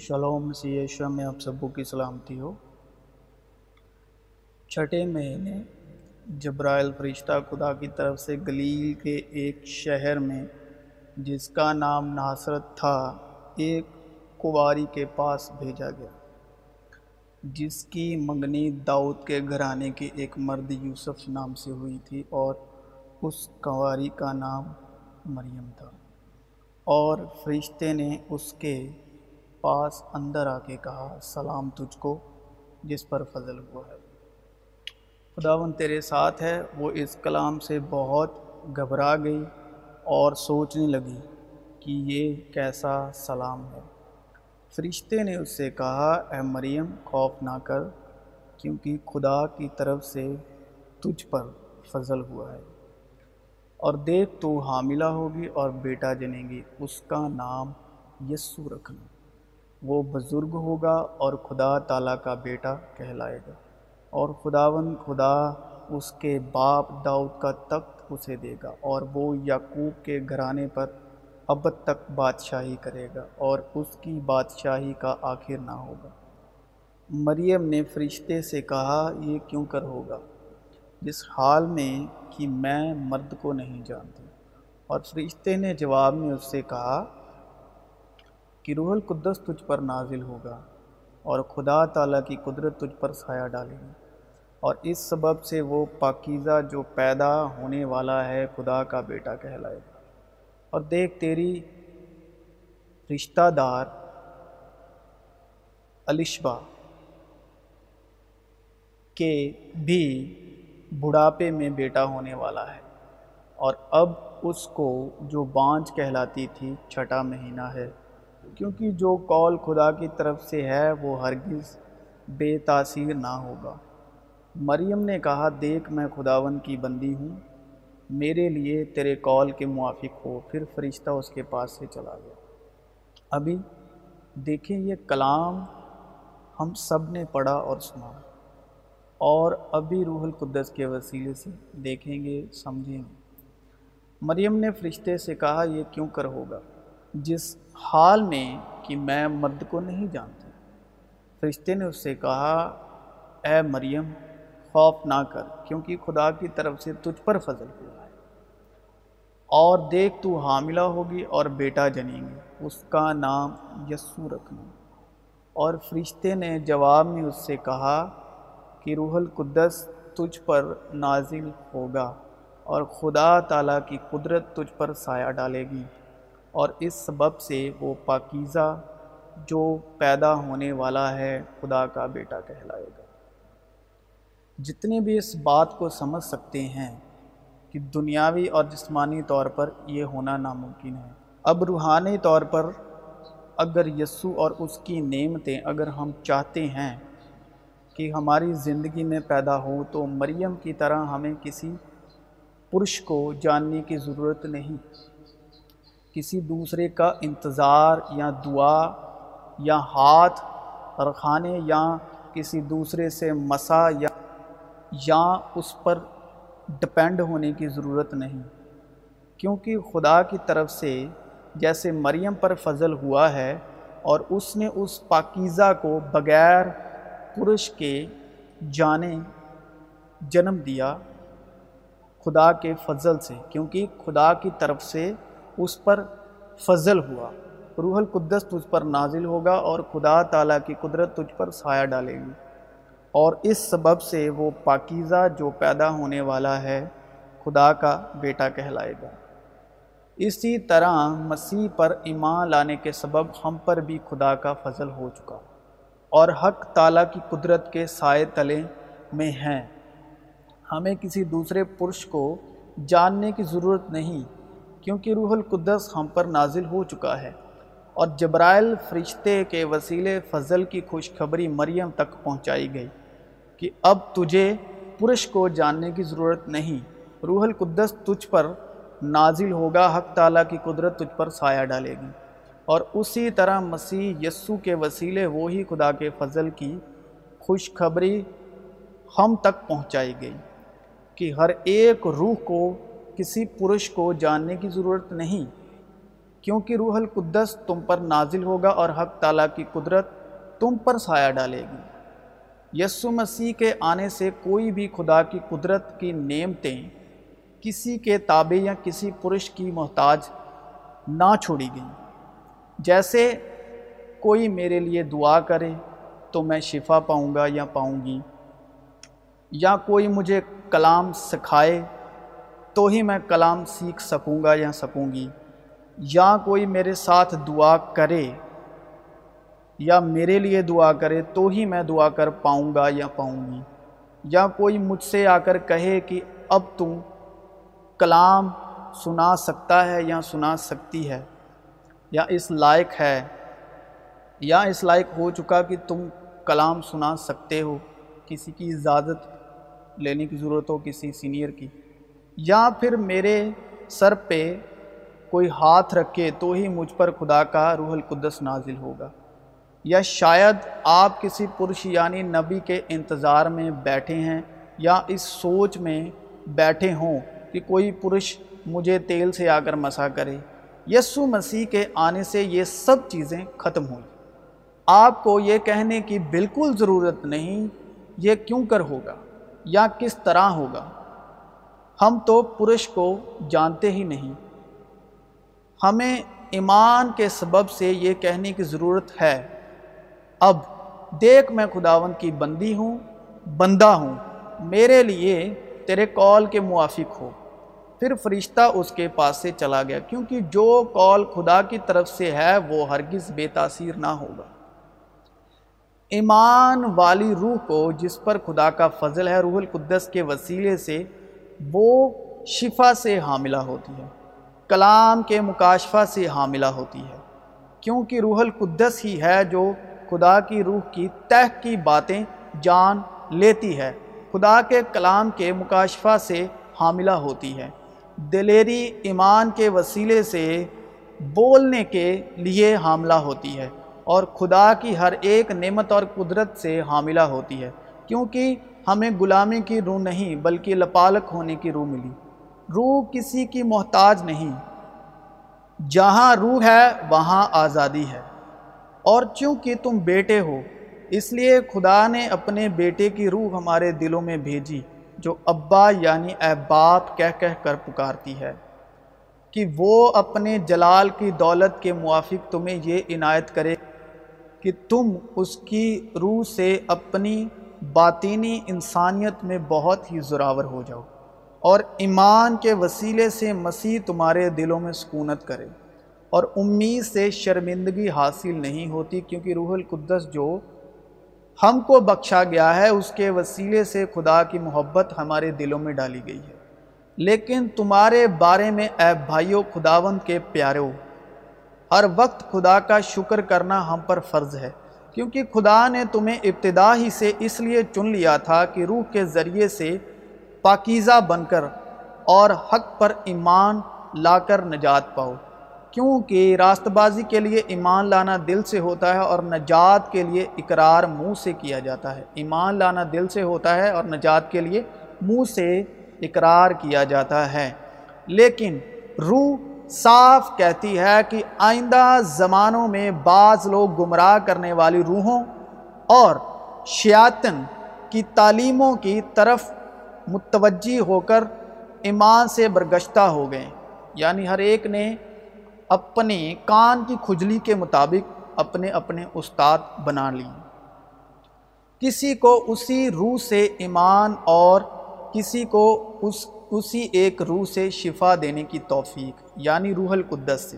Shalom مسیح یشوع میں آپ سبوں کی سلامتی ہو۔ چھٹے مہینے جبرائیل فرشتہ خدا کی طرف سے گلیل کے ایک شہر میں، جس کا نام ناصرت تھا، ایک کواری کے پاس بھیجا گیا، جس کی منگنی داؤد کے گھرانے کے ایک مرد یوسف نام سے ہوئی تھی اور اس کواری کا نام مریم تھا۔ اور فرشتے نے اس کے پاس اندر آ کے کہا، سلام تجھ کو جس پر فضل ہوا ہے۔ خداون تیرے ساتھ ہے، وہ اس کلام سے بہت گھبرا گئی اور سوچنے لگی کہ یہ کیسا سلام ہے۔ فرشتے نے اس سے کہا، اے مریم، خوف نہ کر، کیونکہ خدا کی طرف سے تجھ پر فضل ہوا ہے۔ اور دیکھ، تو حاملہ ہوگی اور بیٹا جنے گی اس کا نام یسو رکھنا۔ وہ بزرگ ہوگا اور خدا تعالیٰ کا بیٹا کہلائے گا۔ اور خداون خدا اس کے باپ داؤد کا تخت اسے دے گا اور وہ یعقوب کے گھرانے پر اب تک بادشاہی کرے گا اور اس کی بادشاہی کا آخر نہ ہوگا۔ مریم نے فرشتے سے کہا، یہ کیوں کر ہوگا؟ جس حال میں کہ میں مرد کو نہیں جانتی۔ اور فرشتے نے جواب میں اس سے کہا کہ روح القدس تجھ پر نازل ہوگا اور خدا تعالیٰ کی قدرت تجھ پر سایہ ڈالے گی۔ اور اس سبب سے وہ پاکیزہ جو پیدا ہونے والا ہے خدا کا بیٹا کہلائے گا۔ اور دیکھ تیری رشتہ دار الشبا کے بھی بڑھاپے میں بیٹا ہونے والا ہے۔ اور اب اس کو جو بانج کہلاتی تھی چھٹا مہینہ ہے کیونکہ جو قول خدا کی طرف سے ہے، وہ ہرگز بے تاثیر نہ ہوگا۔ مریم نے کہا، دیکھ، میں خداون کی بندی ہوں، میرے لیے تیرے قول کے موافق ہو۔ پھر فرشتہ اس کے پاس سے چلا گیا۔ ابھی دیکھیں، یہ کلام ہم سب نے پڑھا اور سنا۔ اور ابھی روح القدس کے وسیلے سے دیکھیں گے، سمجھیں گے۔ مریم نے فرشتے سے کہا، یہ کیوں کر ہوگا؟ جس حال میں کہ میں مرد کو نہیں جانتی فرشتے نے اس سے کہا، اے مریم، خوف نہ کر، کیونکہ خدا کی طرف سے تجھ پر فضل ہوا ہے۔ اور دیکھ، تو حاملہ ہوگی اور بیٹا جنیں گے۔ اس کا نام یسو رکھنا۔ اور فرشتے نے جواب میں اس سے کہا کہ روح القدس تجھ پر نازل ہوگا اور خدا تعالیٰ کی قدرت تجھ پر سایہ ڈالے گی۔ اور اس سبب سے وہ پاکیزہ جو پیدا ہونے والا ہے خدا کا بیٹا کہلائے گا۔ جتنے بھی اس بات کو سمجھ سکتے ہیں کہ دنیاوی اور جسمانی طور پر یہ ہونا ناممکن ہے۔ اب روحانی طور پر اگر یسو اور اس کی نعمتیں اگر ہم چاہتے ہیں کہ ہماری زندگی میں پیدا ہو تو مریم کی طرح ہمیں کسی پرش کو جاننے کی ضرورت نہیں۔ کسی دوسرے کا انتظار یا دعا یا ہاتھ رکھانے یا کسی دوسرے سے مسا یا یا اس پر ڈپینڈ ہونے کی ضرورت نہیں۔ کیونکہ خدا کی طرف سے جیسے مریم پر فضل ہوا ہے اور اس نے اس پاکیزہ کو بغیر پرش کے جانے جنم دیا خدا کے فضل سے، کیونکہ خدا کی طرف سے اس پر فضل ہوا۔ روح القدس تجھ پر نازل ہوگا اور خدا تعالیٰ کی قدرت تجھ پر سایہ ڈالے گی۔ اور اس سبب سے وہ پاکیزہ جو پیدا ہونے والا ہے، خدا کا بیٹا کہلائے گا۔ اسی طرح مسیح پر ایمان لانے کے سبب ہم پر بھی خدا کا فضل ہو چکا۔ اور حق تعالیٰ کی قدرت کے سائے تلے میں ہیں۔ ہمیں کسی دوسرے پرش کو جاننے کی ضرورت نہیں۔ کیونکہ روح القدس ہم پر نازل ہو چکا ہے اور جبرائل فرشتے کے وسیلے فضل کی خوشخبری مریم تک پہنچائی گئی کہ اب تجھے پرش کو جاننے کی ضرورت نہیں، روح القدس تجھ پر نازل ہوگا، حق تعالیٰ کی قدرت تجھ پر سایہ ڈالے گی۔ اور اسی طرح مسیح یسو کے وسیلے وہی خدا کے فضل کی خوشخبری ہم تک پہنچائی گئی کہ ہر ایک روح کو کسی پرش کو جاننے کی ضرورت نہیں، کیونکہ روح القدس تم پر نازل ہوگا اور حق تعالیٰ کی قدرت تم پر سایہ ڈالے گی۔ یسو مسیح کے آنے سے کوئی بھی خدا کی قدرت کی نعمتیں کسی کے تابع یا کسی پرش کی محتاج نہ چھوڑی گئیں۔ جیسے کوئی میرے لیے دعا کرے تو میں شفا پاؤں گا یا پاؤں گی، یا کوئی مجھے کلام سکھائے تو ہی میں کلام سیکھ سکوں گا یا سکوں گی؟ یا کوئی میرے ساتھ دعا کرے یا میرے لیے دعا کرے تو ہی میں دعا کر پاؤں گا یا پاؤں گی؟ یا کوئی مجھ سے آ کر کہے کہ اب تم کلام سنا سکتا ہے یا سنا سکتی ہے؟ یا اس لائق ہے، یا اس لائق ہو چکا کہ تم کلام سنا سکتے ہو؟ کسی کی اجازت لینے کی ضرورت ہو کسی سینئر کی؟ یا پھر میرے سر پہ کوئی ہاتھ رکھے تو ہی مجھ پر خدا کا روح القدس نازل ہوگا۔ یا شاید آپ کسی پرش یعنی نبی کے انتظار میں بیٹھے ہیں یا اس سوچ میں بیٹھے ہوں کہ کوئی پرش مجھے تیل سے آ کر مسا کرے۔ یسو مسیح کے آنے سے یہ سب چیزیں ختم ہوئیں آپ کو یہ کہنے کی بالکل ضرورت نہیں یہ کیوں کر ہوگا یا کس طرح ہوگا۔ ہم تو پرش کو جانتے ہی نہیں۔ ہمیں ایمان کے سبب سے یہ کہنے کی ضرورت ہے۔ اب دیکھ میں خداون کی بندی ہوں، بندہ ہوں، میرے لیے تیرے کال کے موافق ہو۔ پھر فرشتہ اس کے پاس سے چلا گیا، کیونکہ جو کال خدا کی طرف سے ہے وہ ہرگز بے تاثیر نہ ہوگا۔ ایمان والی روح کو جس پر خدا کا فضل ہے، روح القدس کے وسیلے سے وہ شفا سے حاملہ ہوتی ہے، کلام کے مکاشفہ سے حاملہ ہوتی ہے۔ کیونکہ روح القدس ہی ہے جو خدا کی روح کی تہ کی باتیں جان لیتی ہے۔ خدا کے کلام کے مکاشفہ سے حاملہ ہوتی ہے۔ دلیری ایمان کے وسیلے سے بولنے کے لیے حاملہ ہوتی ہے۔ اور خدا کی ہر ایک نعمت اور قدرت سے حاملہ ہوتی ہے۔ کیونکہ ہمیں غلامی کی روح نہیں، بلکہ لپالک ہونے کی روح ملی۔ روح کسی کی محتاج نہیں۔ جہاں روح ہے، وہاں آزادی ہے۔ اور چونکہ تم بیٹے ہو، اس لیے خدا نے اپنے بیٹے کی روح ہمارے دلوں میں بھیجی، جو ابا یعنی اے باپ کہہ کہہ کر پکارتی ہے۔ کہ وہ اپنے جلال کی دولت کے موافق تمہیں یہ عنایت کرے کہ تم اس کی روح سے اپنی باطینی انسانیت میں بہت ہی زراور ہو جاؤ اور ایمان کے وسیلے سے مسیح تمہارے دلوں میں سکونت کرے اور امید سے شرمندگی حاصل نہیں ہوتی کیونکہ روح القدس جو ہم کو بخشا گیا ہے، اس کے وسیلے سے خدا کی محبت ہمارے دلوں میں ڈالی گئی ہے۔ لیکن تمہارے بارے میں اے بھائیو خداوند کے پیارو ہر وقت خدا کا شکر کرنا ہم پر فرض ہے۔ کیونکہ خدا نے تمہیں ابتدا ہی سے اس لیے چن لیا تھا کہ روح کے ذریعے سے پاکیزہ بن کر اور حق پر ایمان لا کر نجات پاؤ۔ کیونکہ راست بازی کے لیے ایمان لانا دل سے ہوتا ہے اور نجات کے لیے اقرار منہ سے کیا جاتا ہے۔ ایمان لانا دل سے ہوتا ہے اور نجات کے لیے منہ سے اقرار کیا جاتا ہے۔ لیکن روح صاف کہتی ہے کہ آئندہ زمانوں میں بعض لوگ گمراہ کرنے والی روحوں اور شیاطن کی تعلیموں کی طرف متوجہ ہو کر ایمان سے برگشتہ ہو گئے۔ یعنی ہر ایک نے اپنے کان کی کھجلی کے مطابق اپنے اپنے استاد بنا لی۔ کسی کو اسی روح سے ایمان اور کسی کو اس، اسی ایک روح سے شفا دینے کی توفیق۔ یعنی روح القدس سے۔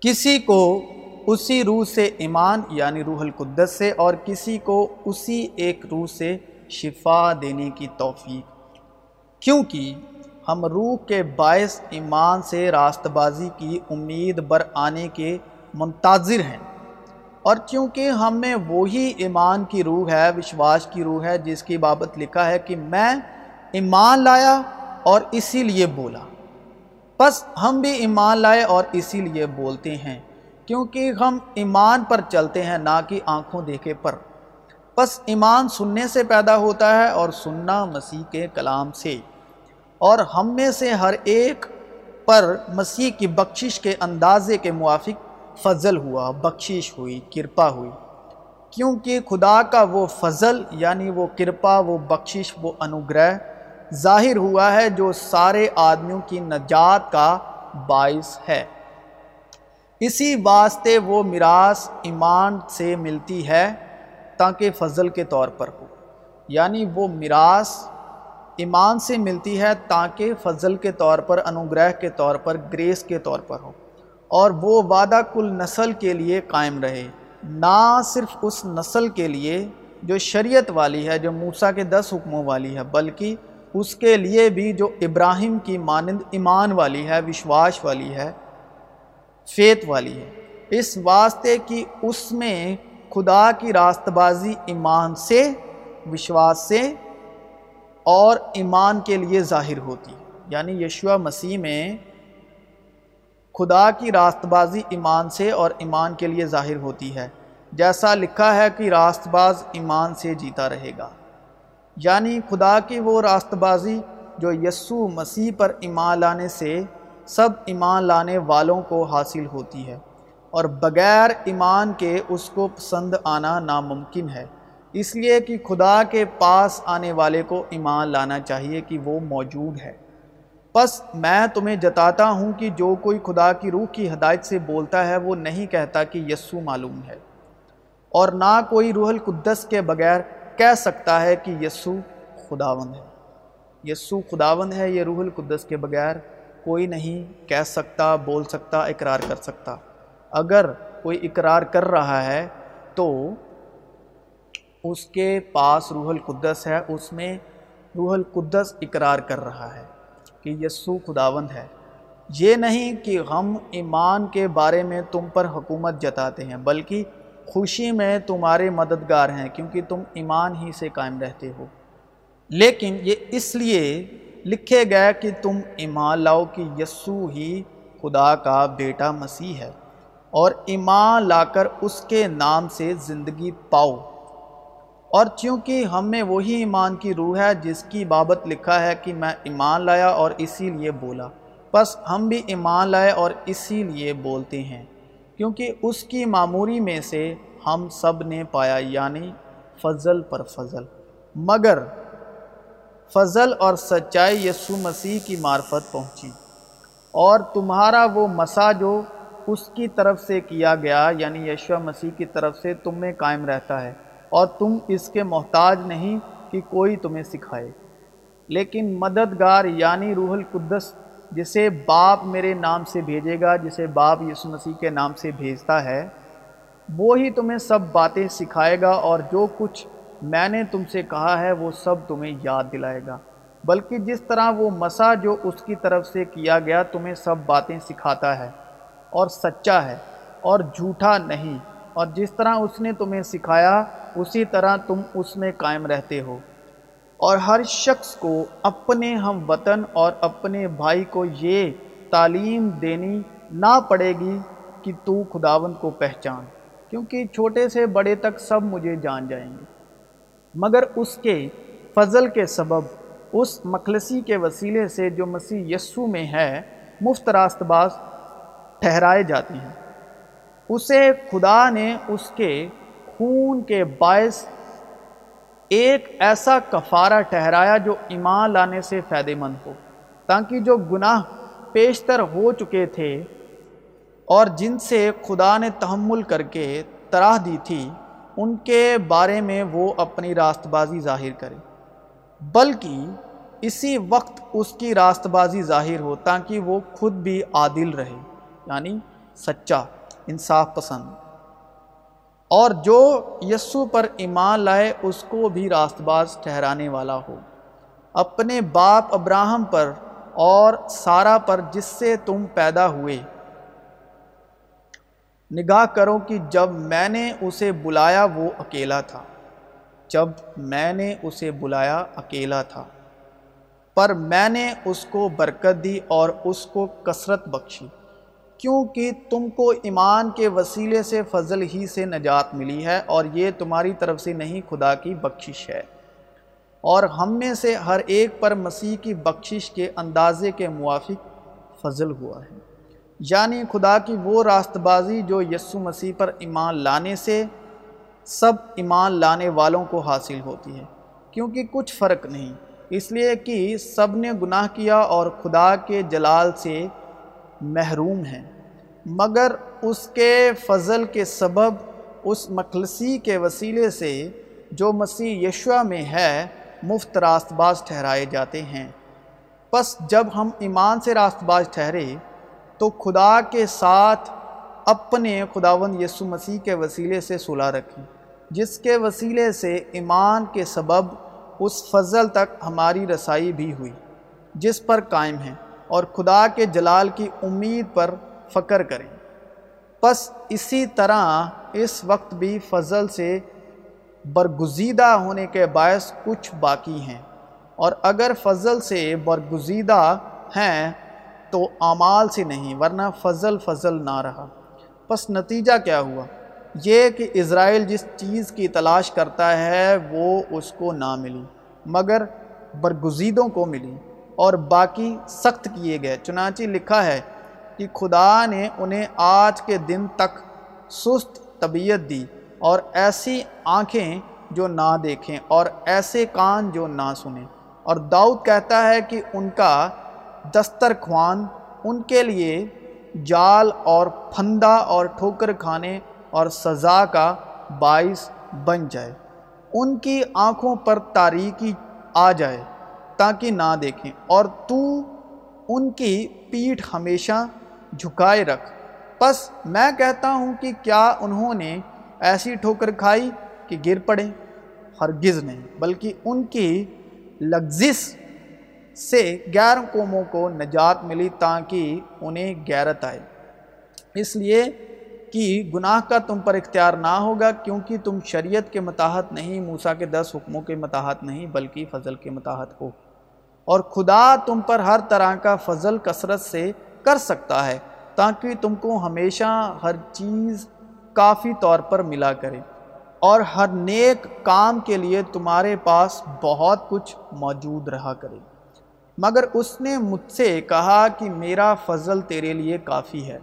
کسی کو اسی روح سے ایمان یعنی روح القدس سے، اور کسی کو اسی ایک روح سے شفا دینے کی توفیق۔ کیونکہ ہم روح کے باعث ایمان سے راست بازی کی امید بر آنے کے منتظر ہیں۔ اور چونکہ ہم میں وہی ایمان کی روح ہے، وشواس کی روح ہے، جس کی بابت لکھا ہے کہ میں ایمان لایا اور اسی لیے بولا۔ بس ہم بھی ایمان لائے اور اسی لیے بولتے ہیں، کیونکہ ہم ایمان پر چلتے ہیں، نہ کہ آنکھوں دیکھے پر۔ بس ایمان سننے سے پیدا ہوتا ہے اور سننا مسیح کے کلام سے۔ اور ہم میں سے ہر ایک پر مسیح کی بخشش کے اندازے کے موافق فضل ہوا، بخشش ہوئی، کرپا ہوئی۔ کیونکہ خدا کا وہ فضل یعنی وہ کرپا، وہ بخشش، وہ انوگرہ ظاہر ہوا ہے جو سارے آدمیوں کی نجات کا باعث ہے۔ اسی واسطے وہ میراث ایمان سے ملتی ہے تاکہ فضل کے طور پر ہو۔ یعنی وہ میراث ایمان سے ملتی ہے تاکہ فضل کے طور پر، انوگرہ کے طور پر، گریس کے طور پر ہو۔ اور وہ وعدہ کل نسل کے لیے قائم رہے۔ نہ صرف اس نسل کے لیے جو شریعت والی ہے، جو موسیٰ کے دس حکموں والی ہے، بلکہ اس کے لیے بھی جو ابراہیم کی مانند ایمان والی ہے وشواس والی ہے، فیت والی ہے۔ اس واسطے کی اس میں خدا کی راست بازی ایمان سے، وشواس سے اور ایمان کے لیے ظاہر ہوتی یعنی یشوع مسیح میں خدا کی راست بازی ایمان سے اور ایمان کے لیے ظاہر ہوتی ہے۔ جیسا لکھا ہے کہ راست باز ایمان سے جیتا رہے گا۔ یعنی خدا کی وہ راست بازی جو یسو مسیح پر ایمان لانے سے سب ایمان لانے والوں کو حاصل ہوتی ہے اور بغیر ایمان کے اس کو پسند آنا ناممکن ہے۔ اس لیے کہ خدا کے پاس آنے والے کو ایمان لانا چاہیے کہ وہ موجود ہے۔ پس میں تمہیں جتاتا ہوں کہ جو کوئی خدا کی روح کی ہدایت سے بولتا ہے وہ نہیں کہتا کہ یسو معلوم ہے۔ اور نہ کوئی روح القدس کے بغیر کہہ سکتا ہے کہ یسو خداوند ہے۔ یسو خداوند ہے، یہ روح القدس کے بغیر کوئی نہیں کہہ سکتا، بول سکتا، اقرار کر سکتا۔ اگر کوئی اقرار کر رہا ہے تو اس کے پاس روح القدس ہے، اس میں روح القدس اقرار کر رہا ہے کہ یسو خداوند ہے۔ یہ نہیں کہ ہم ایمان کے بارے میں تم پر حکومت جتاتے ہیں، بلکہ خوشی میں تمہارے مددگار ہیں کیونکہ تم ایمان ہی سے قائم رہتے ہو۔ لیکن یہ اس لیے لکھے گئے کہ تم ایمان لاؤ کہ یسو ہی خدا کا بیٹا مسیح ہے اور ایمان لا کر اس کے نام سے زندگی پاؤ۔ اور چونکہ ہم میں وہی ایمان کی روح ہے جس کی بابت لکھا ہے کہ میں ایمان لایا اور اسی لیے بولا۔ بس ہم بھی ایمان لائے اور اسی لیے بولتے ہیں۔ کیونکہ اس کی معموری میں سے ہم سب نے پایا یعنی فضل پر فضل۔ مگر فضل اور سچائی یسو مسیح کی معرفت پہنچی اور تمہارا وہ مسا جو اس کی طرف سے کیا گیا یعنی یشوع مسیح کی طرف سے تم میں قائم رہتا ہے اور تم اس کے محتاج نہیں کہ کوئی تمہیں سکھائے۔ لیکن مددگار یعنی روح القدس جسے باپ میرے نام سے بھیجے گا، جسے باپ یسو مسیح کے نام سے بھیجتا ہے، وہی تمہیں سب باتیں سکھائے گا اور جو کچھ میں نے تم سے کہا ہے، وہ سب تمہیں یاد دلائے گا۔ بلکہ جس طرح وہ مسا جو اس کی طرف سے کیا گیا، تمہیں سب باتیں سکھاتا ہے اور سچا ہے اور جھوٹا نہیں۔ اور جس طرح اس نے تمہیں سکھایا، اسی طرح تم اس میں قائم رہتے ہو۔ اور ہر شخص کو اپنے ہم وطن اور اپنے بھائی کو یہ تعلیم دینی نہ پڑے گی کہ تو خداوند کو پہچان، کیونکہ چھوٹے سے بڑے تک سب مجھے جان جائیں گے۔ مگر اس کے فضل کے سبب، اس مخلصی کے وسیلے سے جو مسیح یسو میں ہے، مفت راست باز ٹھہرائے جاتے ہیں۔ اسے خدا نے اس کے خون کے باعث ایک ایسا کفارہ ٹھہرایا جو ایمان لانے سے فائدہ مند ہو، تاکہ جو گناہ پیشتر ہو چکے تھے اور جن سے خدا نے تحمل کر کے تراہ دی تھی، ان کے بارے میں وہ اپنی راست بازی ظاہر کرے۔ بلکہ اسی وقت اس کی راست بازی ظاہر ہو، تاکہ وہ خود بھی عادل رہے یعنی سچا، انصاف پسند۔ اور جو یسو پر ایمان لائے، اس کو بھی راست باز ٹھہرانے والا ہو۔ اپنے باپ ابراہم پر اور سارا پر جس سے تم پیدا ہوئے۔ نگاہ کرو کہ جب میں نے اسے بلایا، وہ اکیلا تھا۔ جب میں نے اسے بلایا، اکیلا تھا۔ پر میں نے اس کو برکت دی اور اس کو کثرت بخشی۔ کیونکہ تم کو ایمان کے وسیلے سے فضل ہی سے نجات ملی ہے اور یہ تمہاری طرف سے نہیں خدا کی بخشش ہے۔ اور ہم میں سے ہر ایک پر مسیح کی بخشش کے اندازے کے موافق فضل ہوا ہے۔ یعنی خدا کی وہ راست بازی جو یسو مسیح پر ایمان لانے سے سب ایمان لانے والوں کو حاصل ہوتی ہے، کیونکہ کچھ فرق نہیں۔ اس لیے کہ سب نے گناہ کیا اور خدا کے جلال سے محروم ہیں۔ مگر اس کے فضل کے سبب اس مخلصی کے وسیلے سے جو مسیح یشوع میں ہے، مفت راست باز ٹھہرائے جاتے ہیں۔ پس جب ہم ایمان سے راست باز ٹھہرے، تو خدا کے ساتھ اپنے خداون یسو مسیح کے وسیلے سے صلح رکھیں۔ جس کے وسیلے سے ایمان کے سبب اس فضل تک ہماری رسائی بھی ہوئی، جس پر قائم ہیں۔ اور خدا کے جلال کی امید پر فکر کریں۔ پس اسی طرح اس وقت بھی فضل سے برگزیدہ ہونے کے باعث کچھ باقی ہیں۔ اور اگر فضل سے برگزیدہ ہیں تو اعمال سے نہیں، ورنہ فضل فضل نہ رہا۔ پس نتیجہ کیا ہوا؟ یہ کہ اسرائیل جس چیز کی تلاش کرتا ہے وہ اس کو نہ ملی، مگر برگزیدوں کو ملی۔ اور باقی سخت کیے گئے۔ چنانچہ لکھا ہے کہ خدا نے انہیں آج کے دن تک سست طبیعت دی اور ایسی آنکھیں جو نہ دیکھیں اور ایسے کان جو نہ سنیں۔ اور داؤد کہتا ہے کہ ان کا دسترخوان ان کے لیے جال اور پھندا اور ٹھوکر کھانے اور سزا کا باعث بن جائے۔ ان کی آنکھوں پر تاریکی آ جائے۔ تاکہ نہ دیکھیں۔ اور تو ان کی پیٹھ ہمیشہ جھکائے رکھ۔ پس میں کہتا ہوں کہ کیا انہوں نے ایسی ٹھوکر کھائی کہ گر پڑے؟ ہرگز نہیں، بلکہ ان کی لگزش سے غیر قوموں کو نجات ملی تاکہ انہیں غیرت آئے۔ اس لیے کہ گناہ کا تم پر اختیار نہ ہوگا، کیونکہ تم شریعت کے متاحت نہیں، موسیٰ کے دس حکموں کے متاحت نہیں، بلکہ فضل کے متاحت ہو۔ اور خدا تم پر ہر طرح کا فضل، کثرت سے کر سکتا ہے، تاکہ تم کو ہمیشہ ہر چیز کافی طور پر ملا کرے۔ اور ہر نیک کام کے لیے تمہارے پاس بہت کچھ موجود رہا کرے۔ مگر اس نے مجھ سے کہا کہ میرا فضل تیرے لیے کافی ہے۔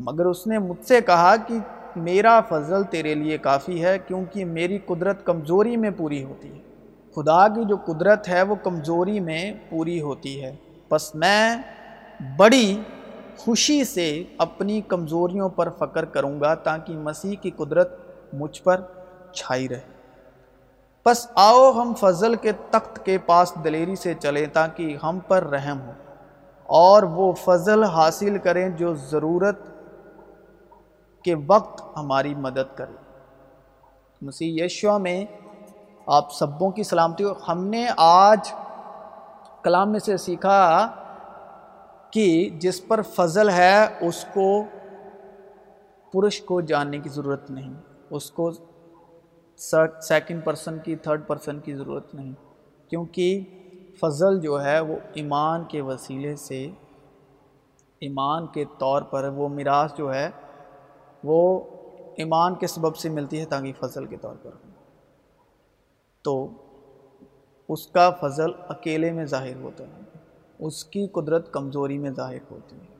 مگر اس نے مجھ سے کہا کہ میرا فضل تیرے لیے کافی ہے، کیونکہ میری قدرت کمزوری میں پوری ہوتی ہے۔ خدا کی جو قدرت ہے وہ کمزوری میں پوری ہوتی ہے۔ بس میں بڑی خوشی سے اپنی کمزوریوں پر فکر کروں گا تاکہ مسیح کی قدرت مجھ پر چھائی رہے۔ بس آؤ ہم فضل کے تخت کے پاس دلیری سے چلیں تاکہ ہم پر رحم ہو اور وہ فضل حاصل کریں جو ضرورت کے وقت ہماری مدد کرے۔ مسیح یشوا میں آپ سبوں کی سلامتی ہو۔ ہم نے آج کلام میں سے سیکھا کہ جس پر فضل ہے، اس کو پرش کو جاننے کی ضرورت نہیں۔ اس کو سیکنڈ پرسن کی تھرڈ پرسن کی ضرورت نہیں۔ کیونکہ فضل جو ہے، وہ ایمان کے وسیلے سے، ایمان کے طور پر وہ میراث جو ہے، وہ ایمان کے سبب سے ملتی ہے تاکہ فضل کے طور پر۔ تو اس کا فضل اکیلے میں ظاہر ہوتا ہے، اس کی قدرت کمزوری میں ظاہر ہوتی ہے۔